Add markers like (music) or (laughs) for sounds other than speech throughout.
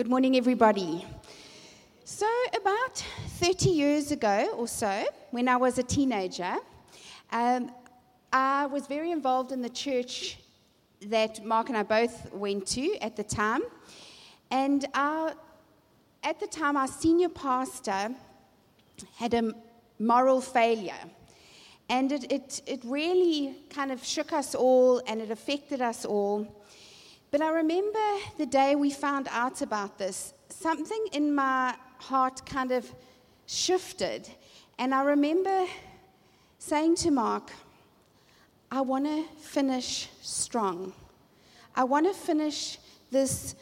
Good morning, everybody. So, about 30 years ago or so, when I was a teenager, um, I was very involved in the church that Mark and I both went to at the time. And our, at the time, our senior pastor had a moral failure. And it, it, it really kind of shook us all and it affected us all. But I remember the day we found out about this, something in my heart kind of shifted. And I remember saying to Mark, I want to finish strong. I want to finish this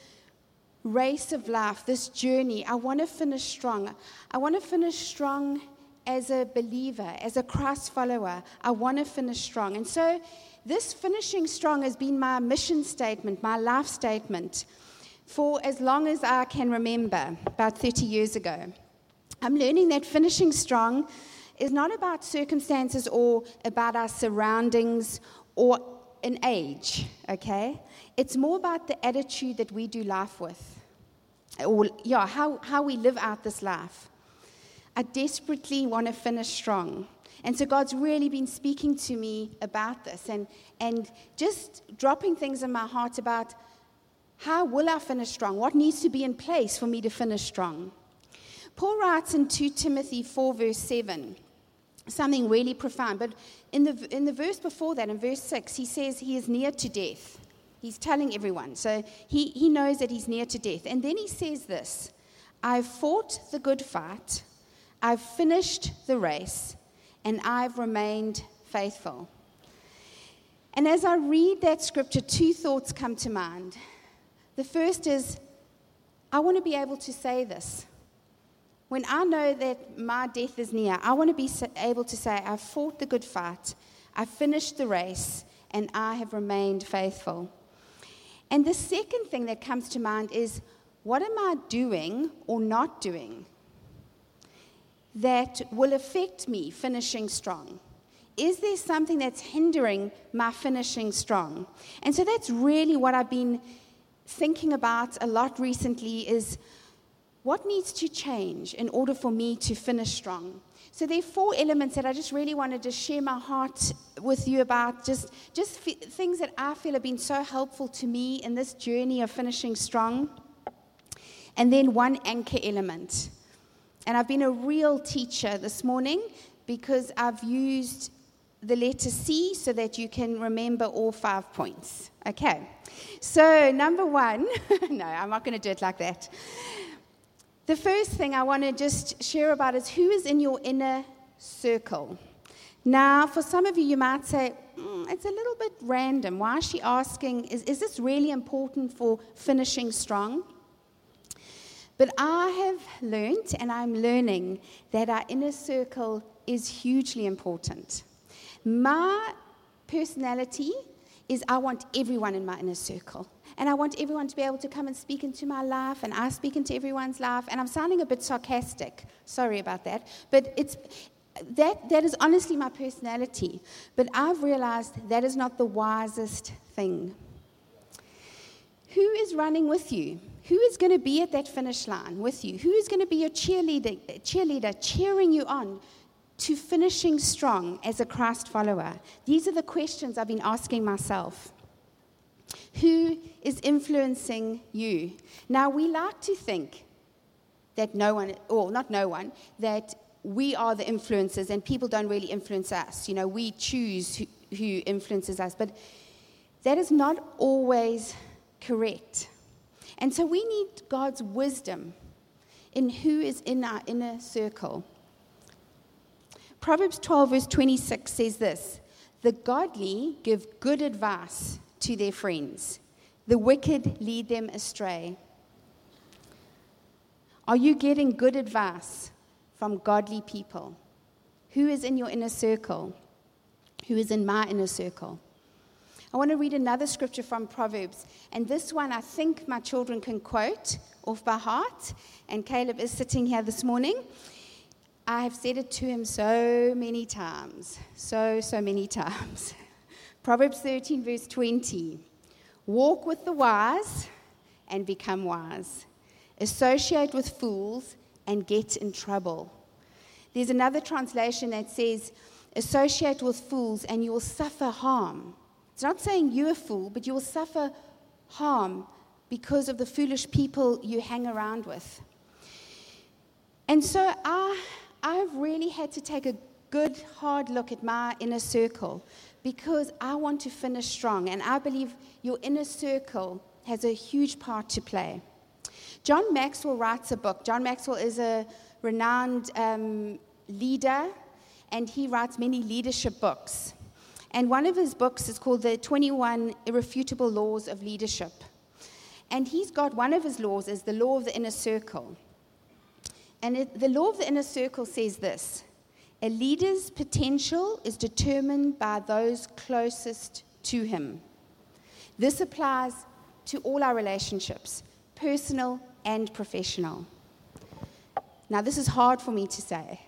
race of life, this journey. I want to finish strong. I want to finish strong as a believer, as a Christ follower. I want to finish strong. And so this finishing strong has been my mission statement, my life statement, for as long as I can remember, about 30 years ago. I'm learning that finishing strong is not about circumstances or about our surroundings or an age, okay? It's more about the attitude that we do life with, or yeah, how, how we live out this life. I desperately want to finish strong. And so God's really been speaking to me about this and, and just dropping things in my heart about how will I finish strong? What needs to be in place for me to finish strong? Paul writes in 2 Timothy 4, verse 7, something really profound. But in the, in the verse before that, in verse 6, he says he is near to death. He's telling everyone. So he, he knows that he's near to death. And then he says this I've fought the good fight, I've finished the race, and I've remained faithful. And as I read that scripture, two thoughts come to mind. The first is, I want to be able to say this. When I know that my death is near, I want to be able to say, I've fought the good fight, I've finished the race, and I have remained faithful. And the second thing that comes to mind is, what am I doing or not doing that will affect me finishing strong? Is there something that's hindering my finishing strong? And so that's really what I've been thinking about a lot recently is what needs to change in order for me to finish strong? So there are four elements that I just really wanted to share my heart with you about, just, just f- things that I feel have been so helpful to me in this journey of finishing strong. And then one anchor element. And I've been a real teacher this morning because I've used the letter C so that you can remember all five points. Okay. So, number one, (laughs) no, I'm not going to do it like that. The first thing I want to just share about is who is in your inner circle. Now, for some of you, you might say, mm, it's a little bit random. Why is she asking? Is, is this really important for finishing strong? But I have learned and I'm learning that our inner circle is hugely important. My personality is I want everyone in my inner circle. And I want everyone to be able to come and speak into my life, and I speak into everyone's life. And I'm sounding a bit sarcastic. Sorry about that. But it's, that, that is honestly my personality. But I've realized that is not the wisest thing. Who is running with you? Who is going to be at that finish line with you? Who is going to be your cheerleader, cheerleader cheering you on to finishing strong as a Christ follower? These are the questions I've been asking myself. Who is influencing you? Now, we like to think that no one, or not no one, that we are the influencers and people don't really influence us. You know, we choose who, who influences us. But that is not always correct. And so we need God's wisdom in who is in our inner circle. Proverbs 12, verse 26 says this The godly give good advice to their friends, the wicked lead them astray. Are you getting good advice from godly people? Who is in your inner circle? Who is in my inner circle? I want to read another scripture from Proverbs. And this one I think my children can quote off by heart. And Caleb is sitting here this morning. I have said it to him so many times. So, so many (laughs) times. Proverbs 13, verse 20. Walk with the wise and become wise. associate with fools, and get in trouble. There's another translation that says, associate with fools and you will suffer harm. It's not saying you're a fool, but you will suffer harm because of the foolish people you hang around with. And so I, I've really had to take a good, hard look at my inner circle because I want to finish strong. And I believe your inner circle has a huge part to play. John Maxwell writes a book. John Maxwell is a renowned um, leader, and he writes many leadership books. And one of his books is called The 21 Irrefutable Laws of Leadership. And he's got one of his laws is the law of the inner circle. And it, the law of the inner circle says this a leader's potential is determined by those closest to him. This applies to all our relationships, personal and professional. Now, this is hard for me to say.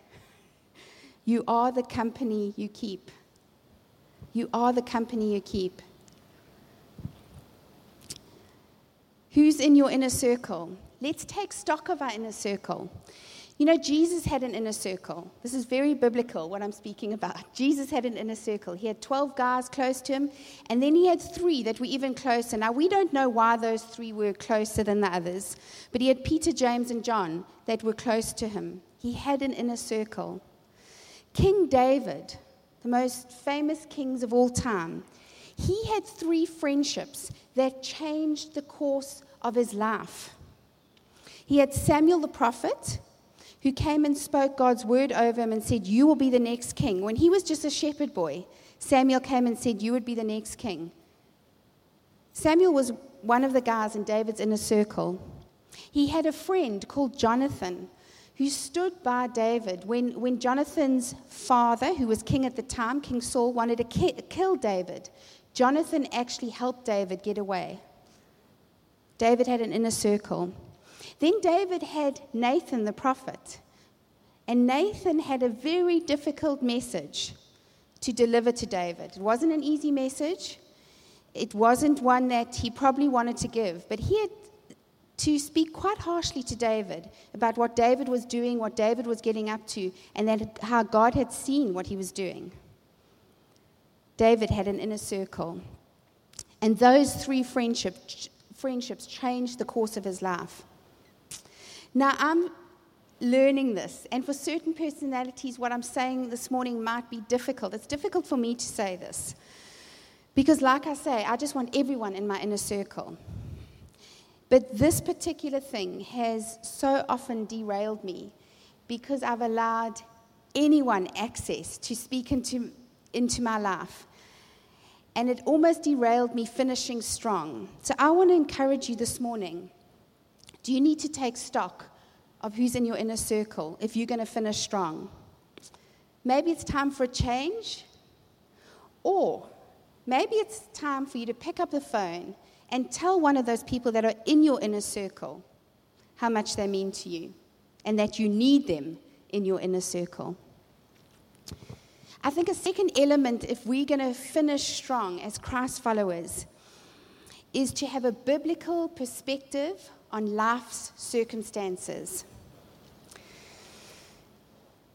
You are the company you keep. You are the company you keep. Who's in your inner circle? Let's take stock of our inner circle. You know, Jesus had an inner circle. This is very biblical, what I'm speaking about. (laughs) Jesus had an inner circle. He had 12 guys close to him, and then he had three that were even closer. Now, we don't know why those three were closer than the others, but he had Peter, James, and John that were close to him. He had an inner circle. King David, the most famous kings of all time, he had three friendships that changed the course of his life. He had Samuel the prophet who came and spoke God's word over him and said, You will be the next king. When he was just a shepherd boy, Samuel came and said, You would be the next king. Samuel was one of the guys in David's inner circle. He had a friend called Jonathan who stood by David when, when Jonathan's father, who was king at the time, King Saul, wanted to ki- kill David. Jonathan actually helped David get away. David had an inner circle. Then David had Nathan the prophet. And Nathan had a very difficult message to deliver to David. It wasn't an easy message, it wasn't one that he probably wanted to give, but he had to speak quite harshly to David about what David was doing, what David was getting up to, and that how God had seen what he was doing. David had an inner circle. And those three friendships, friendships changed the course of his life. Now, I'm learning this, and for certain personalities, what I'm saying this morning might be difficult. It's difficult for me to say this because, like I say, I just want everyone in my inner circle. But this particular thing has so often derailed me because I've allowed anyone access to speak into, into my life. And it almost derailed me finishing strong. So I want to encourage you this morning do you need to take stock of who's in your inner circle if you're going to finish strong? Maybe it's time for a change, or maybe it's time for you to pick up the phone and tell one of those people that are in your inner circle how much they mean to you and that you need them in your inner circle. I think a second element, if we're going to finish strong as Christ followers, is to have a biblical perspective on life's circumstances.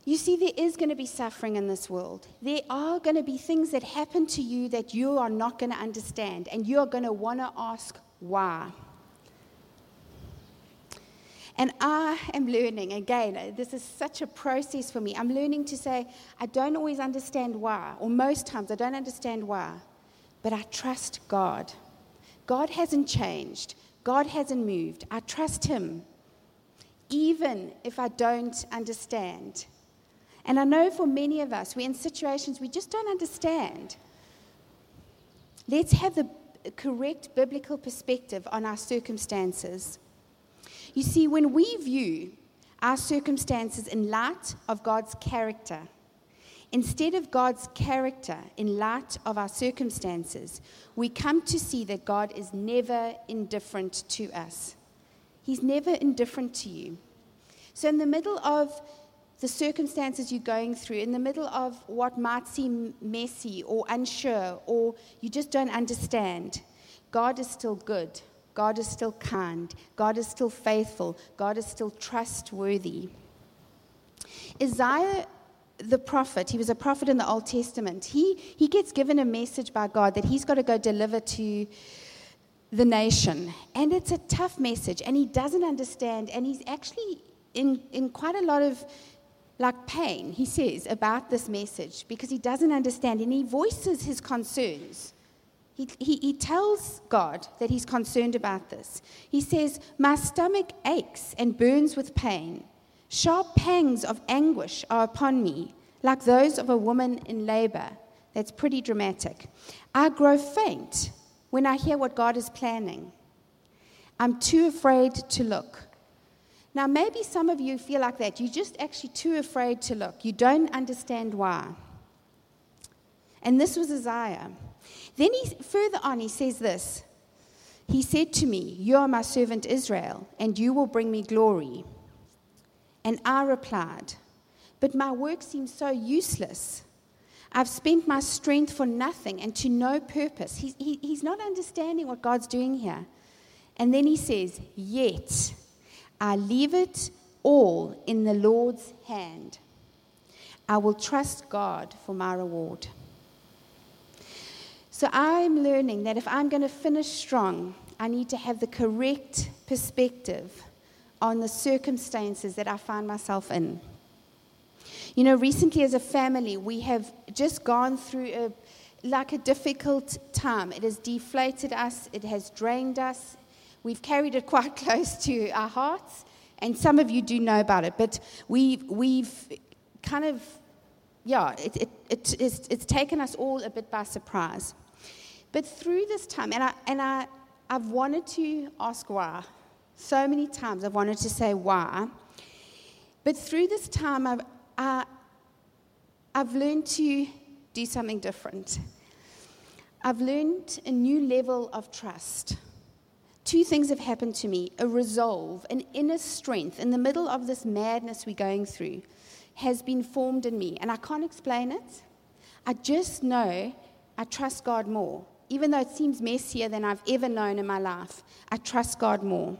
You see, there is going to be suffering in this world. There are going to be things that happen to you that you are not going to understand, and you are going to want to ask why. And I am learning, again, this is such a process for me. I'm learning to say, I don't always understand why, or most times I don't understand why, but I trust God. God hasn't changed. God hasn't moved. I trust Him, even if I don't understand. And I know for many of us, we're in situations we just don't understand. Let's have the correct biblical perspective on our circumstances. You see, when we view our circumstances in light of God's character, Instead of God's character in light of our circumstances, we come to see that God is never indifferent to us. He's never indifferent to you. So, in the middle of the circumstances you're going through, in the middle of what might seem messy or unsure or you just don't understand, God is still good. God is still kind. God is still faithful. God is still trustworthy. Isaiah the prophet, he was a prophet in the Old Testament, he, he gets given a message by God that he's got to go deliver to the nation. And it's a tough message, and he doesn't understand, and he's actually in, in quite a lot of like pain, he says, about this message because he doesn't understand, and he voices his concerns. He, he, he, tells God that he's concerned about this. He says, My stomach aches and burns with pain. Sharp pangs of anguish are upon me, like those of a woman in labor. That's pretty dramatic. I grow faint when I hear what God is planning. I'm too afraid to look. Now, maybe some of you feel like that. You're just actually too afraid to look. You don't understand why. And this was Isaiah. Then he, further on, he says this He said to me, You are my servant Israel, and you will bring me glory. And I replied, But my work seems so useless. I've spent my strength for nothing and to no purpose. He's, he, he's not understanding what God's doing here. And then he says, Yet I leave it all in the Lord's hand. I will trust God for my reward. So I'm learning that if I'm going to finish strong, I need to have the correct perspective on the circumstances that I find myself in. You know, recently as a family, we have just gone through a like a difficult time. It has deflated us, it has drained us. We've carried it (laughs) quite close to our hearts, and some of you do know about it, but we've, we've kind of, yeah, it, it, it, it's, it's taken us all a bit by surprise. But through this time, and, I, and I, I've wanted to ask why. So many times I've wanted to say why. But through this time, I've, I, I've learned to do something different. I've learned a new level of trust. Two things have happened to me a resolve, an inner strength in the middle of this madness we're going through has been formed in me. And I can't explain it. I just know I trust God more. Even though it seems messier than I've ever known in my life, I trust God more.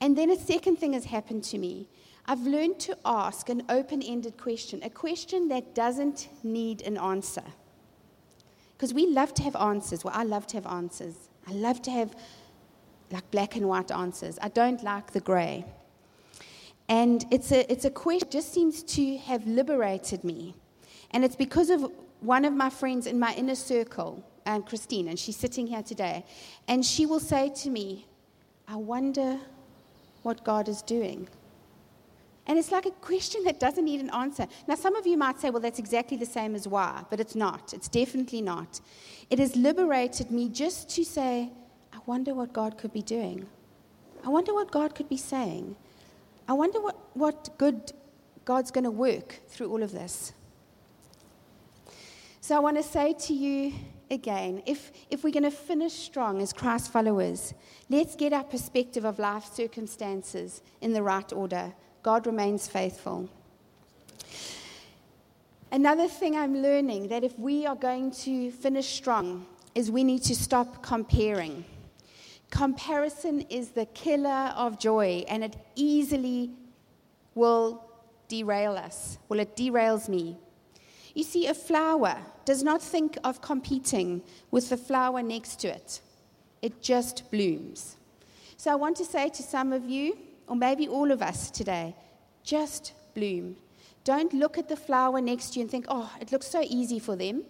And then a second thing has happened to me. I've learned to ask an open ended question, a question that doesn't need an answer. Because we love to have answers. Well, I love to have answers. I love to have like black and white answers. I don't like the gray. And it's a, it's a question just seems to have liberated me. And it's because of one of my friends in my inner circle, and Christine, and she's sitting here today. And she will say to me, I wonder what God is doing? And it's like a question that doesn't need an answer. Now, some of you might say, well, that's exactly the same as why, but it's not. It's definitely not. It has liberated me just to say, I wonder what God could be doing. I wonder what God could be saying. I wonder what, what good God's going to work through all of this. So I want to say to you again, if, if we're going to finish strong as Christ followers, let's get our perspective of life circumstances in the right order. God remains faithful. Another thing I'm learning that if we are going to finish strong is we need to stop comparing. Comparison is the killer of joy and it easily will derail us. Well, it derails me. You see, a flower does not think of competing with the flower next to it, it just blooms. So I want to say to some of you, or maybe all of us today, just bloom. Don't look at the flower next to you and think, oh, it looks so easy for them.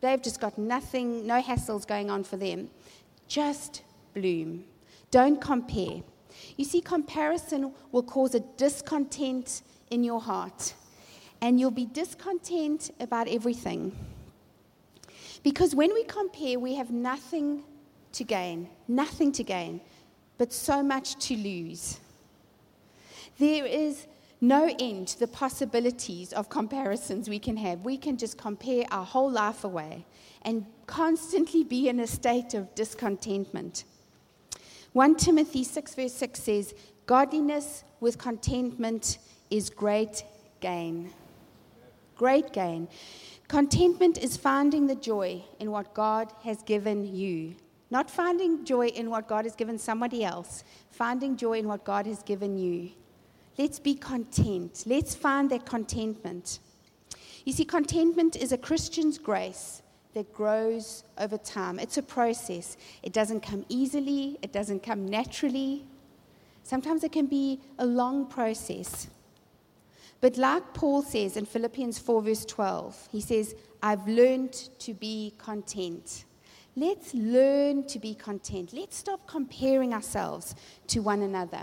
They've just got nothing, no hassles going on for them. Just bloom. Don't compare. You see, comparison will cause a discontent in your heart, and you'll be discontent about everything. Because when we compare, we have nothing to gain, nothing to gain, but so much to lose. There is no end to the possibilities of comparisons we can have. We can just compare our whole life away and constantly be in a state of discontentment. 1 Timothy 6, verse 6 says, Godliness with contentment is great gain. Great gain. Contentment is finding the joy in what God has given you. Not finding joy in what God has given somebody else, finding joy in what God has given you. Let's be content. Let's find that contentment. You see, contentment is a Christian's grace that grows over time. It's a process. It doesn't come easily, it doesn't come naturally. Sometimes it can be a long process. But like Paul says in Philippians 4, verse 12, he says, I've learned to be content. Let's learn to be content. Let's stop comparing ourselves to one another.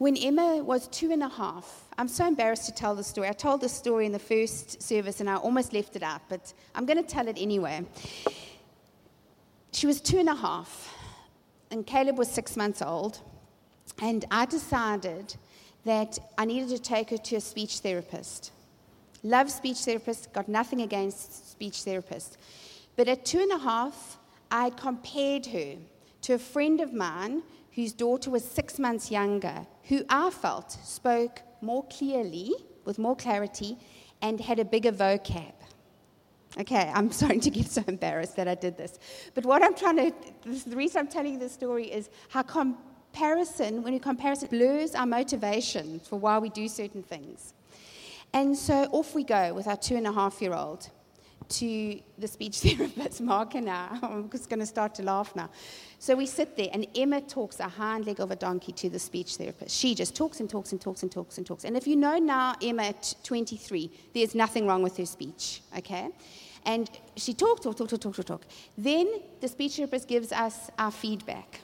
When Emma was two and a half, I'm so embarrassed to tell the story. I told the story in the first service and I almost left it out, but I'm going to tell it anyway. She was two and a half, and Caleb was six months old, and I decided that I needed to take her to a speech therapist. Love speech therapists, got nothing against speech therapists. But at two and a half, I compared her to a friend of mine whose daughter was six months younger, who I felt spoke more clearly, with more clarity, and had a bigger vocab. Okay, I'm (laughs) starting to get so embarrassed that I did this. But what I'm trying to, the reason I'm telling you this story is how comparison, when we comparison, blurs our motivation for why we do certain things. And so off we go with our two and a half year old to the speech (laughs) therapist, Mark and I. (laughs) I'm just going to start to laugh now. So we sit there, and Emma talks a hind leg of a donkey to the speech therapist. She just talks and talks and talks and talks and talks. And if you know now Emma at 23, there's nothing wrong with her speech, okay? And she talks, talk, talk, talk, talk, talk, talk. Then the speech therapist gives us our feedback.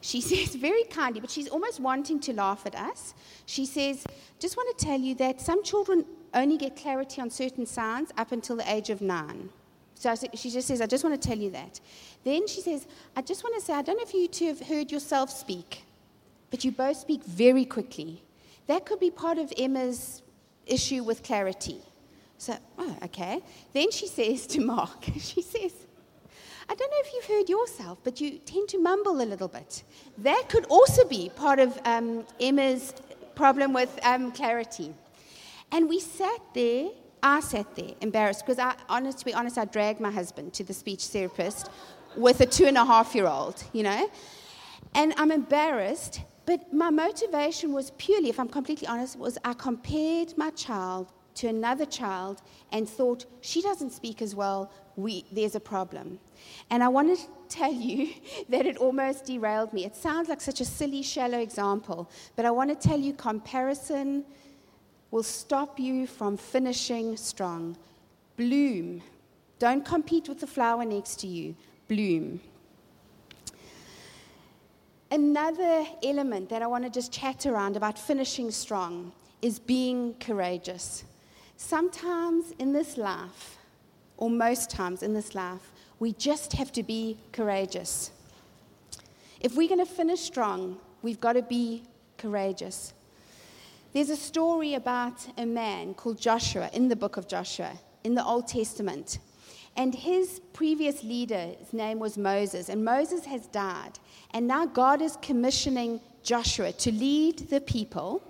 She (laughs) says very kindly, but she's almost wanting to laugh at us. She says, Just want to tell you that some children only get clarity on certain sounds up until the age of nine. So she just says, I just want to tell you that. Then she says, I just want to say, I don't know if you two have heard yourself speak, but you both speak very quickly. That could be part of Emma's issue with clarity. So, oh, okay. Then she says to Mark, (laughs) she says, I don't know if you've heard yourself, but you tend to mumble a little bit. That could also be part of um, Emma's problem with um, clarity. And we sat there, I sat there embarrassed because I, honest to be honest, I dragged my husband to the speech therapist with a two and a half year old, you know. And I'm embarrassed, but my motivation was purely, if I'm completely honest, was I compared my child to another child and thought, she doesn't speak as well, we, there's a problem. And I want to tell you (laughs) that it almost derailed me. It sounds like such a silly, shallow example, but I want to tell you comparison will stop you from finishing strong. Bloom. Don't compete with the flower next to you. Bloom. Another element that I want to just chat around about finishing strong is being courageous. Sometimes in this life, or most times in this life, we just have to be courageous. If we're going to finish strong, we've got to be courageous. There's a story about a man called Joshua in the book of Joshua in the Old Testament. And his previous leader, his name was Moses, and Moses has died. And now God is commissioning Joshua to lead the people,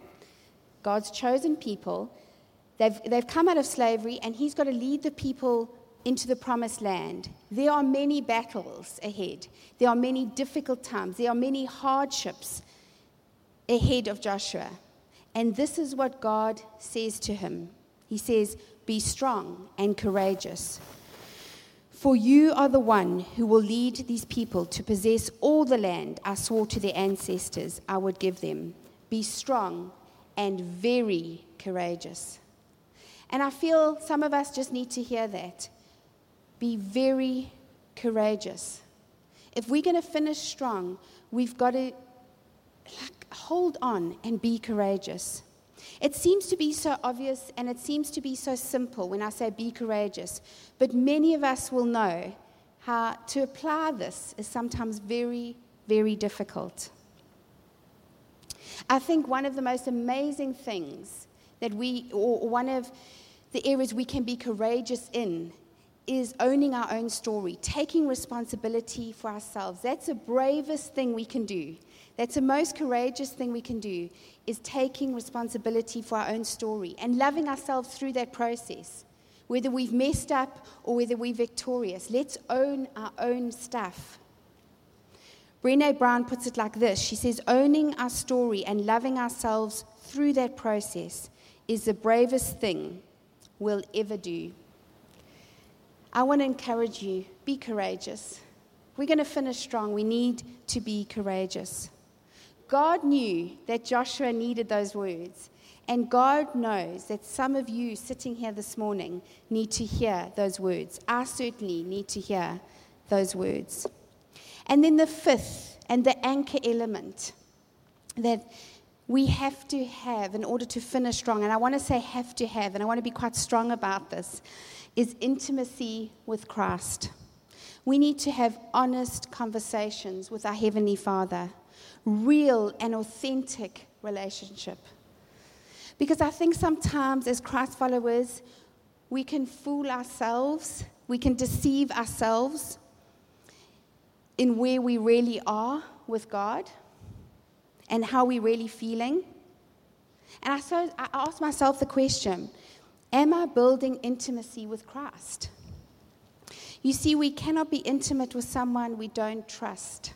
God's chosen people. They've, they've come out of slavery, and he's got to lead the people into the promised land. There are many battles ahead, there are many difficult times, there are many hardships ahead of Joshua. And this is what God says to him He says, Be strong and courageous. For you are the one who will lead these people to possess all the land I swore to their ancestors I would give them. Be strong and very courageous. And I feel some of us just need to hear that. Be very courageous. If we're going to finish strong, we've got to like, hold on and be courageous. It seems to be so obvious and it seems to be so simple when I say be courageous, but many of us will know how to apply this is sometimes very, very difficult. I think one of the most amazing things that we, or one of the areas we can be courageous in, is owning our own story, taking responsibility for ourselves. That's the bravest thing we can do. That's the most courageous thing we can do is taking responsibility for our own story and loving ourselves through that process. whether we've messed up or whether we're victorious. Let's own our own stuff. Brene Brown puts it like this She says, Owning our story and loving ourselves through that process is the bravest thing we'll ever do. I want to encourage you be courageous. We're going to finish strong. We need to be courageous. God knew that Joshua needed those words. And God knows that some of you sitting here this morning need to hear those words. I certainly need to hear those words. And then the fifth and the anchor element that we have to have in order to finish strong, and I want to say have to have, and I want to be quite strong about this, is intimacy with Christ. We need to have honest conversations with our Heavenly Father, real and authentic relationship. Because I think sometimes as Christ followers, we can fool ourselves, we can deceive ourselves in where we really are with God and how we're really feeling. And I, so, I ask myself the question Am I building intimacy with Christ? You see, we cannot be intimate with someone we don't trust.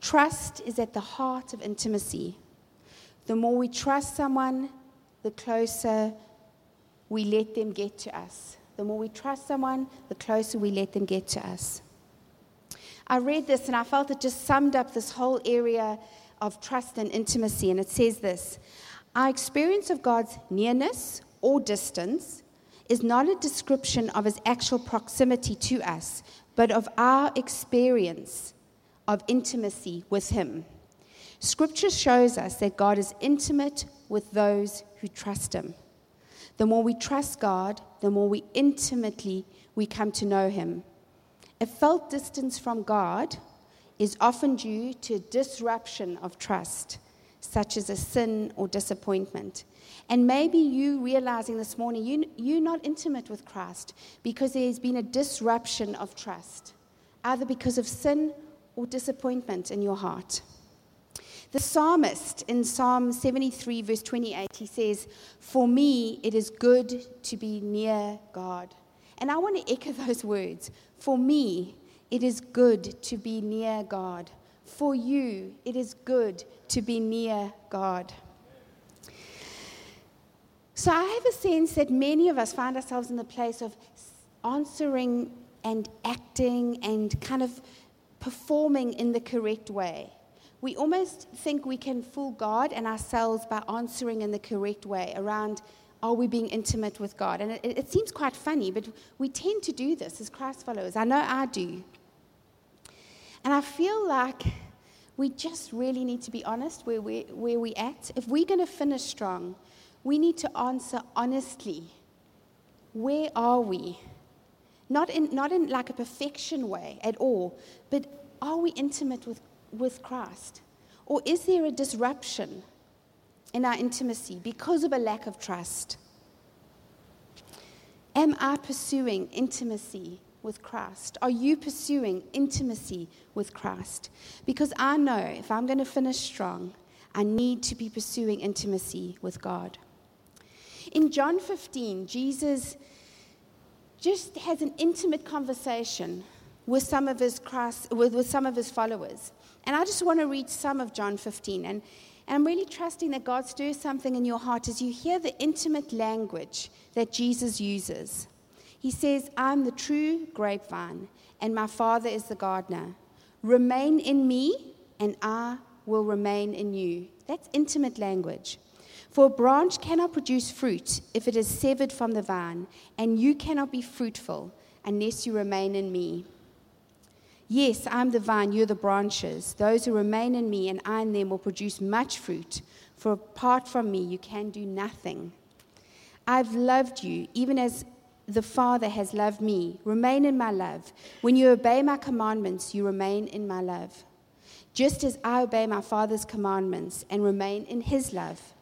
Trust is at the heart of intimacy. The more we trust someone, the closer we let them get to us. The more we trust someone, the closer we let them get to us. I read this and I felt it just summed up this whole area of trust and intimacy. And it says this Our experience of God's nearness or distance is not a description of his actual proximity to us, but of our experience of intimacy with him. Scripture shows us that God is intimate with those who trust him. The more we trust God, the more we intimately we come to know him. A felt distance from God is often due to a disruption of trust, such as a sin or disappointment. And maybe you realizing this morning you, you're not intimate with Christ because there's been a disruption of trust, either because of sin or disappointment in your heart. The psalmist in Psalm 73, verse 28, he says, For me it is good to be near God. And I want to echo (laughs) those words. For me it is good to be near God. For you it is good to be near God. So I have a sense that many of us find ourselves in the place of answering and acting and kind of performing in the correct way. We almost think we can fool God and ourselves by answering in the correct way around are we being intimate with God? And it, it seems quite funny, but we tend to do this as Christ followers. I know I do. And I feel like we just really need to be honest where, we, where we're at. If we're going to finish strong, we need to answer honestly where are we? Not in, not in like a perfection way at all, but are we intimate with, with Christ? Or is there a disruption in our intimacy because of a lack of trust? Am I pursuing intimacy with Christ? Are you pursuing intimacy with Christ? Because I know if I'm going to finish strong, I need to be pursuing intimacy with God. In John 15, Jesus just has an intimate conversation with some of his Christ, with, with some of his followers. And I just want to read some of John 15. And, and I'm really trusting that God's doing something in your heart as you hear the intimate language that Jesus uses. He says, I'm the true grapevine, and my Father is the gardener. Remain in me, and I will remain in you. That's intimate language. For a branch cannot produce fruit if it is severed from the vine, and you cannot be fruitful unless you remain in me. Yes, I'm the vine, you're the branches. Those who remain in me and I in them will produce much fruit, for apart from me, you can do nothing. I've loved you, even as the Father has loved me. Remain in my love. When you obey my commandments, you remain in my love. Just as I obey my Father's commandments and remain in his love.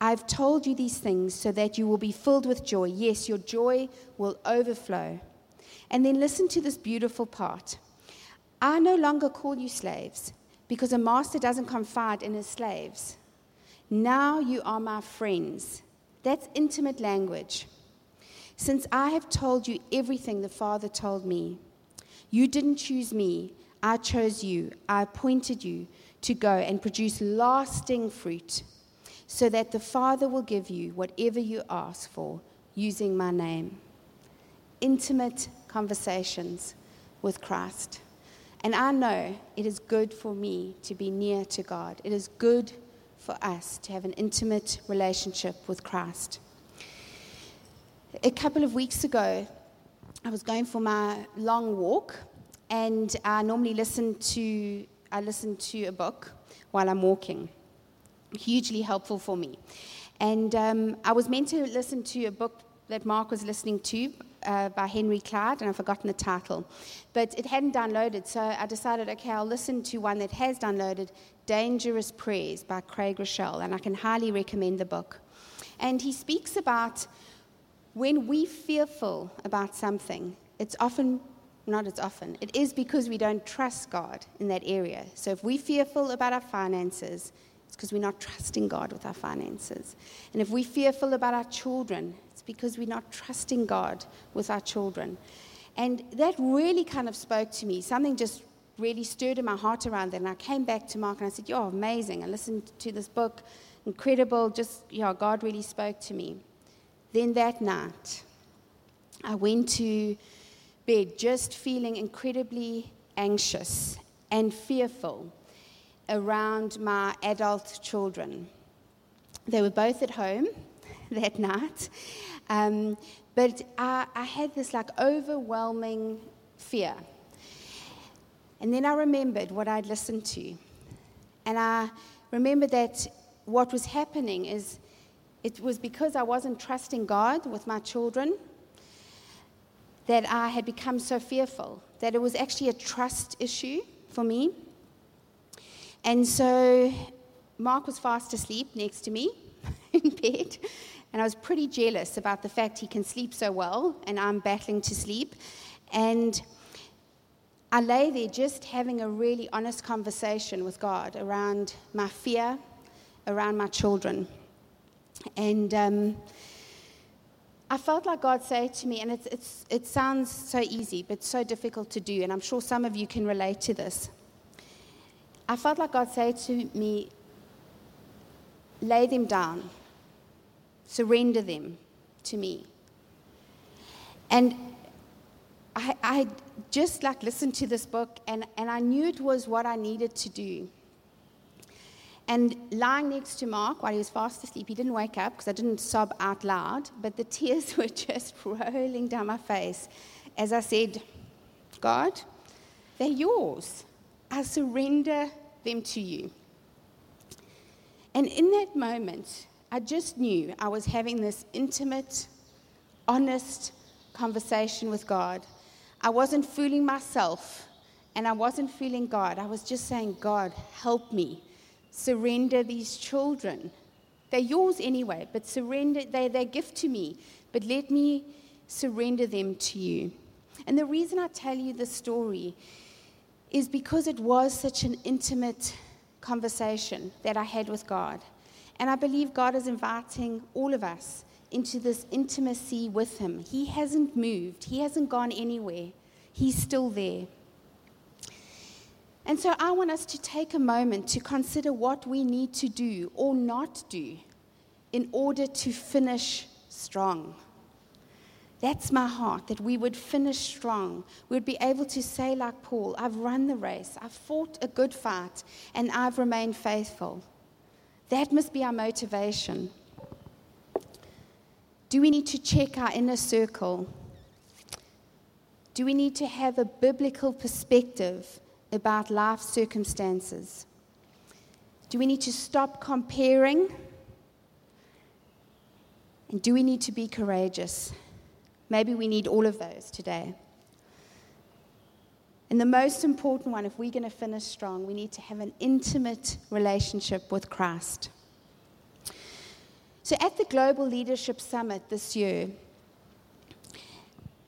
I've told you these things so that you will be filled with joy. Yes, your joy will overflow. And then listen to this beautiful part. I no longer call you slaves because a master doesn't confide in his slaves. Now you are my friends. That's intimate language. since I have told you everything the Father told me. You didn't choose me, I chose you. I appointed you to go and produce lasting fruit, so that the Father will give you whatever you ask for using my name. Intimate conversations with Christ. And I know it is good for me to be near to God. It is good for us to have an intimate relationship with Christ. A couple of weeks ago, I was going for my long walk, and I normally listen to I listen to a book while I'm walking. Hugely helpful for me. And um, I was meant to listen to a book that Mark was listening to uh, by Henry Cloud, and I've forgotten the title. But it hadn't downloaded, so I decided, okay, I'll listen to one that has downloaded Dangerous Prayers by Craig Groeschel, and I can highly recommend the book. And he speaks about when we fearful about something, it's often not as often. It is because we don't trust God in that area. So if we're fearful about our finances, it's because we're not trusting God with our finances. And if we're fearful about our children, it's because we're not trusting God with our children. And that really kind of spoke to me. Something just really stirred in my heart around that. And I came back to Mark and I said, You're amazing. I listened to this book, incredible. Just, yeah, God really spoke to me. Then that night, I went to bed just feeling incredibly anxious and fearful around my adult children. They were both at home (laughs) that night, um, but I, I had this like overwhelming fear. And then I remembered what I'd listened to. And I remembered that what was happening is it was because I wasn't trusting God with my children that I had become so fearful, that it was actually a trust issue for me. And so Mark was fast asleep next to me (laughs) in bed, and I was pretty jealous about the fact he can sleep so well, and I'm battling to sleep. And I lay there just having a really honest conversation with God around my fear, around my children. And um, I felt like God said to me, and it's, it's, it sounds so easy, but so difficult to do, and I'm sure some of you can relate to this. I felt like God said to me, lay them down, surrender them to me. And I, I just like listened to this book, and, and I knew it was what I needed to do. And lying next to Mark while he was fast asleep, he didn't wake up because I didn't sob out loud, but the (laughs) tears were just rolling down my face as I said, God, they're yours. I surrender them to you. And in that moment, I just knew I was having this intimate, honest conversation with God. I wasn't fooling myself and I wasn't fooling God. I was just saying, God, help me surrender these children. They're yours anyway, but surrender, they, they're gift to me, but let me surrender them to you. And the reason I tell you this story is because it was such an intimate conversation that I had with God. And I believe God is inviting all of us into this intimacy with Him. He hasn't moved, He hasn't gone anywhere, He's still there. And so I want us to take a moment to consider what we need to do or not do in order to finish strong. That's my heart, that we would finish strong. We'd be able to say, like Paul, I've run the race, I've fought a good fight, and I've remained faithful. That must be our motivation. Do we need to check our inner circle? Do we need to have a biblical perspective about life circumstances? Do we need to stop comparing? And do we need to be courageous? Maybe we need all of those today. And the most important one, if we're going to finish strong, we need to have an intimate relationship with Christ. So at the Global Leadership Summit this year,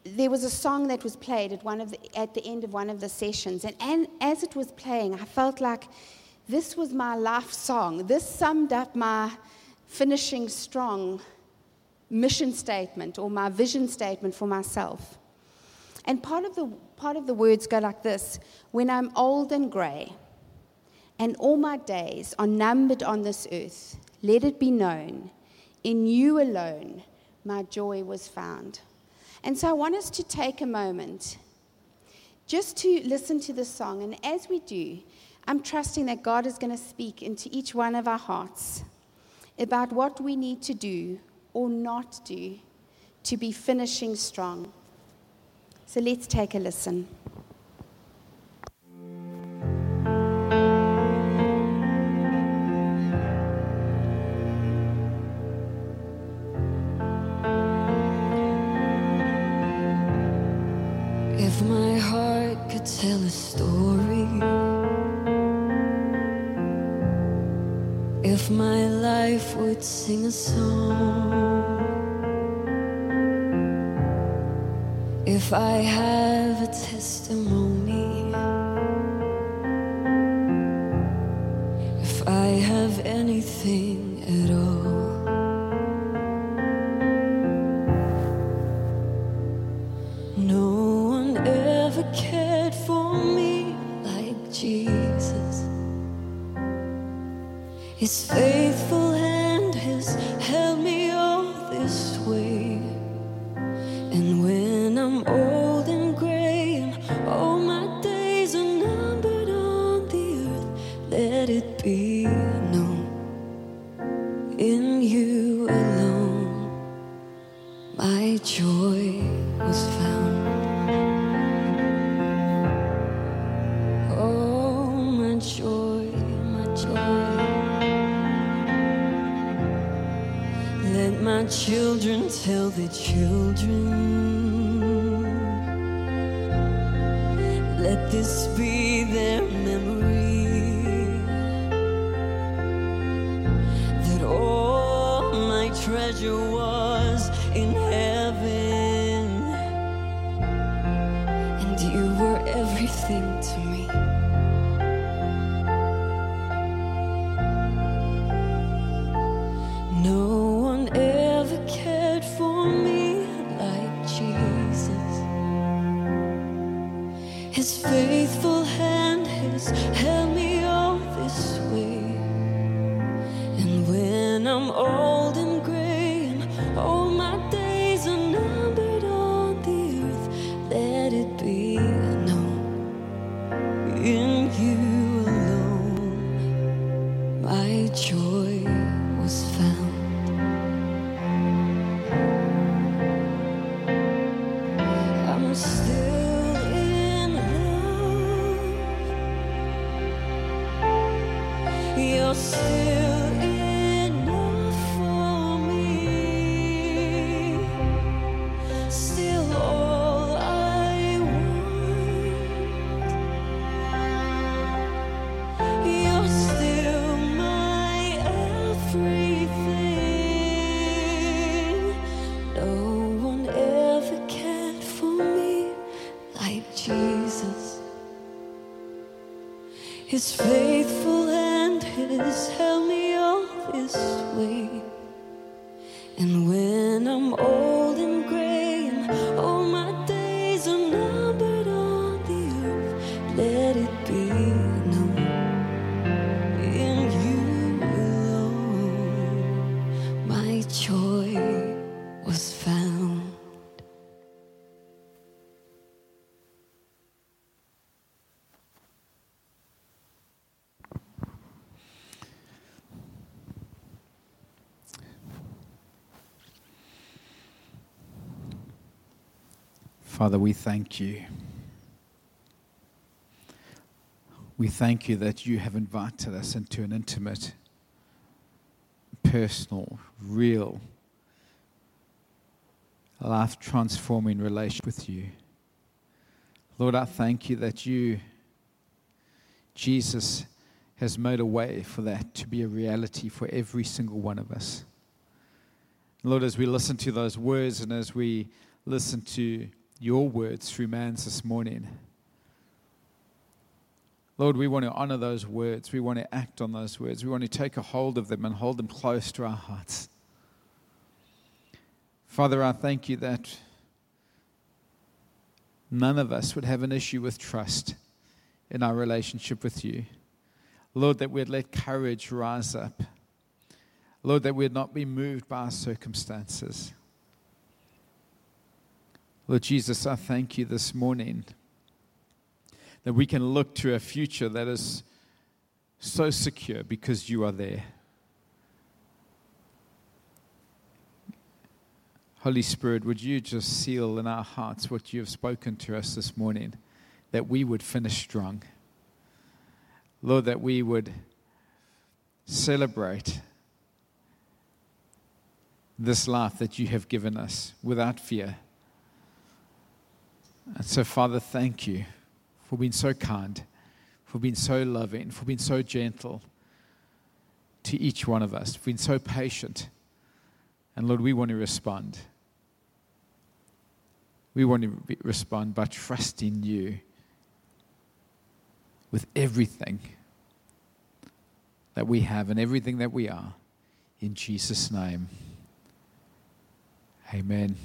there was a song that was played at, one of the, at the end of one of the sessions. And, and as it was playing, I felt like this was my life song. This summed up my finishing strong mission statement or my vision statement for myself. And part of the, part of the words go like this When I'm old and grey, and all my days are numbered on this earth, let it be known, in you alone my joy was found. And so I want us to take a moment just to listen to the song. And as we do, I'm trusting that God is going to speak into each one of our hearts about what we need to do or not do to be finishing strong. So let's take a listen. If my heart could tell a story, if my life would sing a song, if I have a testimony, if I have anything my joy was found. Oh, my joy, my joy. Let my children tell their children. Let this be joy His Father, we thank you. We thank you that you have invited us into an intimate, personal, real, life transforming relationship with you. Lord, I thank you that you, Jesus, has made a way for that to be a reality for every single one of us. Lord, as we listen to those words and as we listen to your words through man's this morning, Lord, we want to honor those words. We want to act on those words. We want to take a hold of them and hold them close to our hearts. Father, I thank you that none of us would have an issue with trust in our relationship with you. Lord, that we'd let courage rise up. Lord, that we'd not be moved by our circumstances. Lord Jesus, I thank you this morning that we can look to a future that is so secure because you are there. Holy Spirit, would you just seal in our hearts what you have spoken to us this morning, that we would finish strong. Lord, that we would celebrate this life that you have given us without fear. And so, Father, thank you for being so kind, for being so loving, for being so gentle to each one of us, for being so patient. And Lord, we want to respond. We want to respond by trusting you with everything that we have and everything that we are. In Jesus' name, amen.